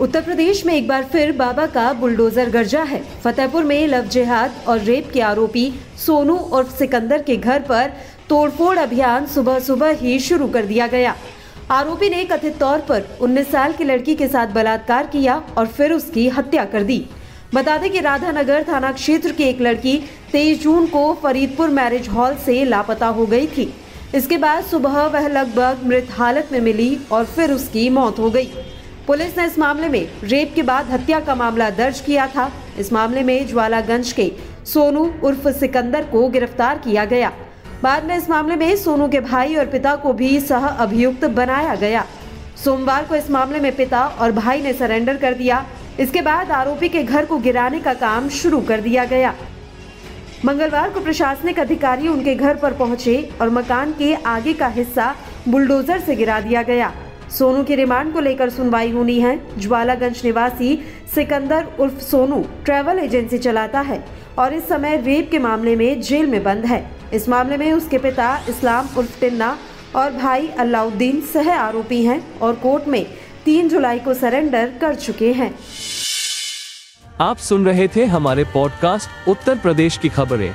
उत्तर प्रदेश में एक बार फिर बाबा का बुलडोजर गर्जा है। फतेहपुर में लव जिहाद और रेप के आरोपी सोनू और सिकंदर के घर पर तोड़फोड़ अभियान सुबह सुबह ही शुरू कर दिया गया। आरोपी ने कथित तौर पर 19 साल की लड़की के साथ बलात्कार किया और फिर उसकी हत्या कर दी। बता दें कि राधानगर थाना क्षेत्र की एक लड़की 23 जून को फरीदपुर मैरिज हॉल से लापता हो गई थी। इसके बाद सुबह वह लगभग मृत हालत में मिली और फिर उसकी मौत हो गई। पुलिस ने इस मामले में रेप के बाद हत्या का मामला दर्ज किया था। इस मामले में ज्वालागंज के सोनू उर्फ़ सिकंदर को गिरफ़्तार किया गया। बाद में इस मामले में सोनू के भाई और पिता को भी सह अभियुक्त बनाया गया। सोमवार को इस मामले में पिता और भाई ने सरेंडर कर दिया। इसके बाद आरोपी के घर को गिराने का काम शुरू कर दिया गया। मंगलवार को प्रशासनिक अधिकारी उनके घर पर पहुँचे और मकान के आगे का हिस्सा बुलडोजर से गिरा दिया गया। सोनू की रिमांड को लेकर सुनवाई होनी है। ज्वालागंज निवासी सिकंदर उर्फ़ सोनू ट्रैवल एजेंसी चलाता है और इस समय रेप के मामले में जेल में बंद है। इस मामले में उसके पिता इस्लाम उर्फ़ टिन्ना और भाई अलाउद्दीन सह आरोपी हैं और कोर्ट में तीन जुलाई को सरेंडर कर चुके हैं। आप सुन रहे थे हमारे पॉडकास्ट उत्तर प्रदेश की खबरें।